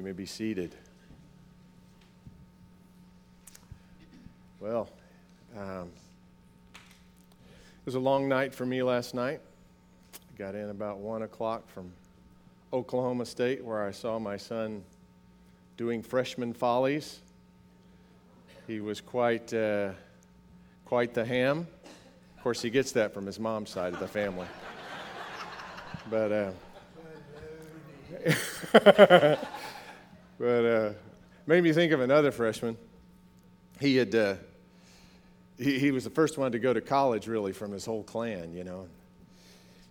You may be seated. Well, um, it was a long night for me last night. I got in about 1 o'clock from Oklahoma State, where I saw my son doing freshman follies. He was quite, uh, quite the ham. Of course, he gets that from his mom's side of the family. But, uh, but uh, made me think of another freshman. He had uh, he, he was the first one to go to college really from his whole clan, you know.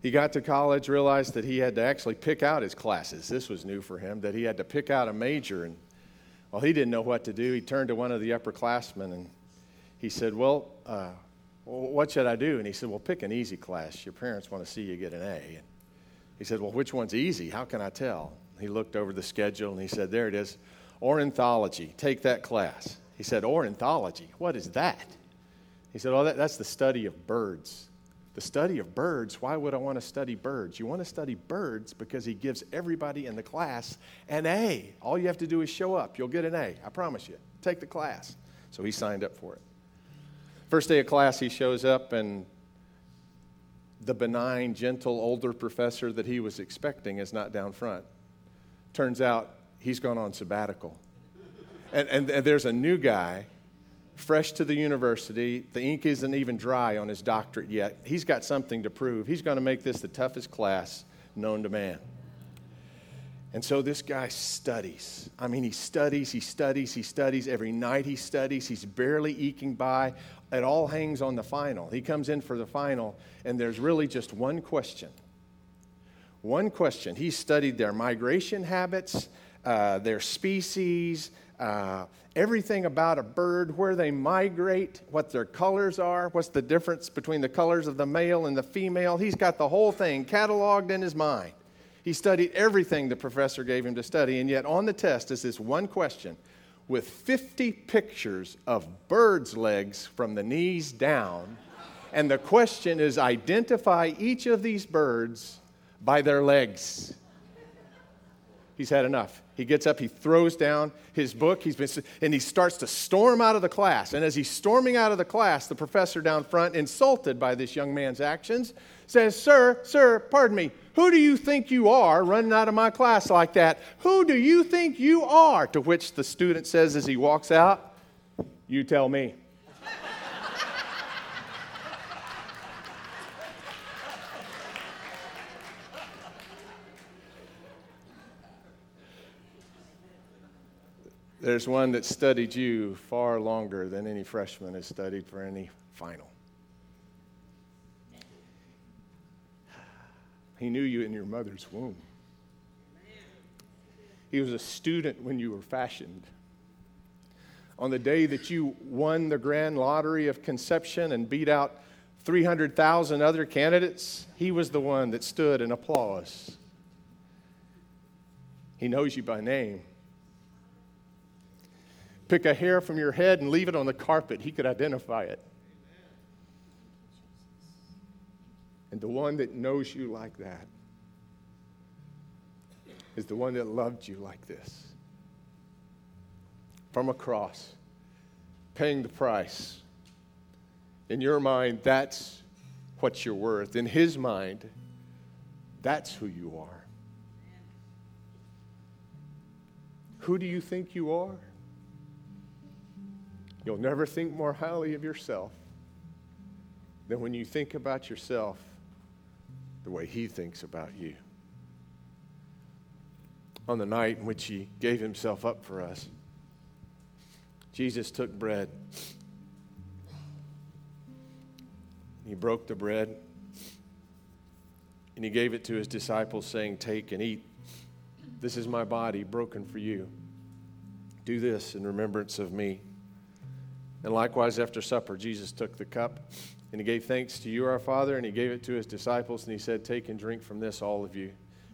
He got to college, realized that he had to actually pick out his classes. This was new for him, that he had to pick out a major. And well, he didn't know what to do. He turned to one of the upperclassmen and he said, Well, uh, what should I do? And he said, Well, pick an easy class. Your parents want to see you get an A. And he said, Well, which one's easy? How can I tell? He looked over the schedule and he said, There it is ornithology. Take that class. He said, Ornithology? What is that? He said, Oh, that, that's the study of birds. The study of birds, why would I want to study birds? You want to study birds because he gives everybody in the class an A. All you have to do is show up. You'll get an A. I promise you. Take the class. So he signed up for it. First day of class, he shows up, and the benign, gentle, older professor that he was expecting is not down front. Turns out he's gone on sabbatical. And, and, and there's a new guy fresh to the university. The ink isn't even dry on his doctorate yet. He's got something to prove. He's going to make this the toughest class known to man. And so this guy studies. I mean, he studies, he studies, he studies. Every night he studies. He's barely eking by. It all hangs on the final. He comes in for the final, and there's really just one question. One question. He studied their migration habits, uh, their species, uh, everything about a bird, where they migrate, what their colors are, what's the difference between the colors of the male and the female. He's got the whole thing cataloged in his mind. He studied everything the professor gave him to study, and yet on the test is this one question with 50 pictures of birds' legs from the knees down. And the question is identify each of these birds by their legs. He's had enough. He gets up, he throws down his book, he's been, and he starts to storm out of the class. And as he's storming out of the class, the professor down front, insulted by this young man's actions, says, Sir, sir, pardon me, who do you think you are running out of my class like that? Who do you think you are? To which the student says as he walks out, You tell me. There's one that studied you far longer than any freshman has studied for any final. He knew you in your mother's womb. He was a student when you were fashioned. On the day that you won the grand lottery of conception and beat out 300,000 other candidates, he was the one that stood in applause. He knows you by name pick a hair from your head and leave it on the carpet, he could identify it. And the one that knows you like that is the one that loved you like this. From a cross, paying the price. In your mind, that's what you're worth. In his mind, that's who you are. Who do you think you are? You'll never think more highly of yourself than when you think about yourself the way He thinks about you. On the night in which He gave Himself up for us, Jesus took bread. He broke the bread and He gave it to His disciples, saying, Take and eat. This is my body broken for you. Do this in remembrance of me. And likewise, after supper, Jesus took the cup and he gave thanks to you, our Father, and he gave it to his disciples, and he said, Take and drink from this, all of you.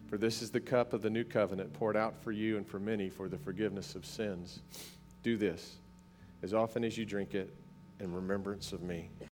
For this is the cup of the new covenant poured out for you and for many for the forgiveness of sins. Do this as often as you drink it in remembrance of me.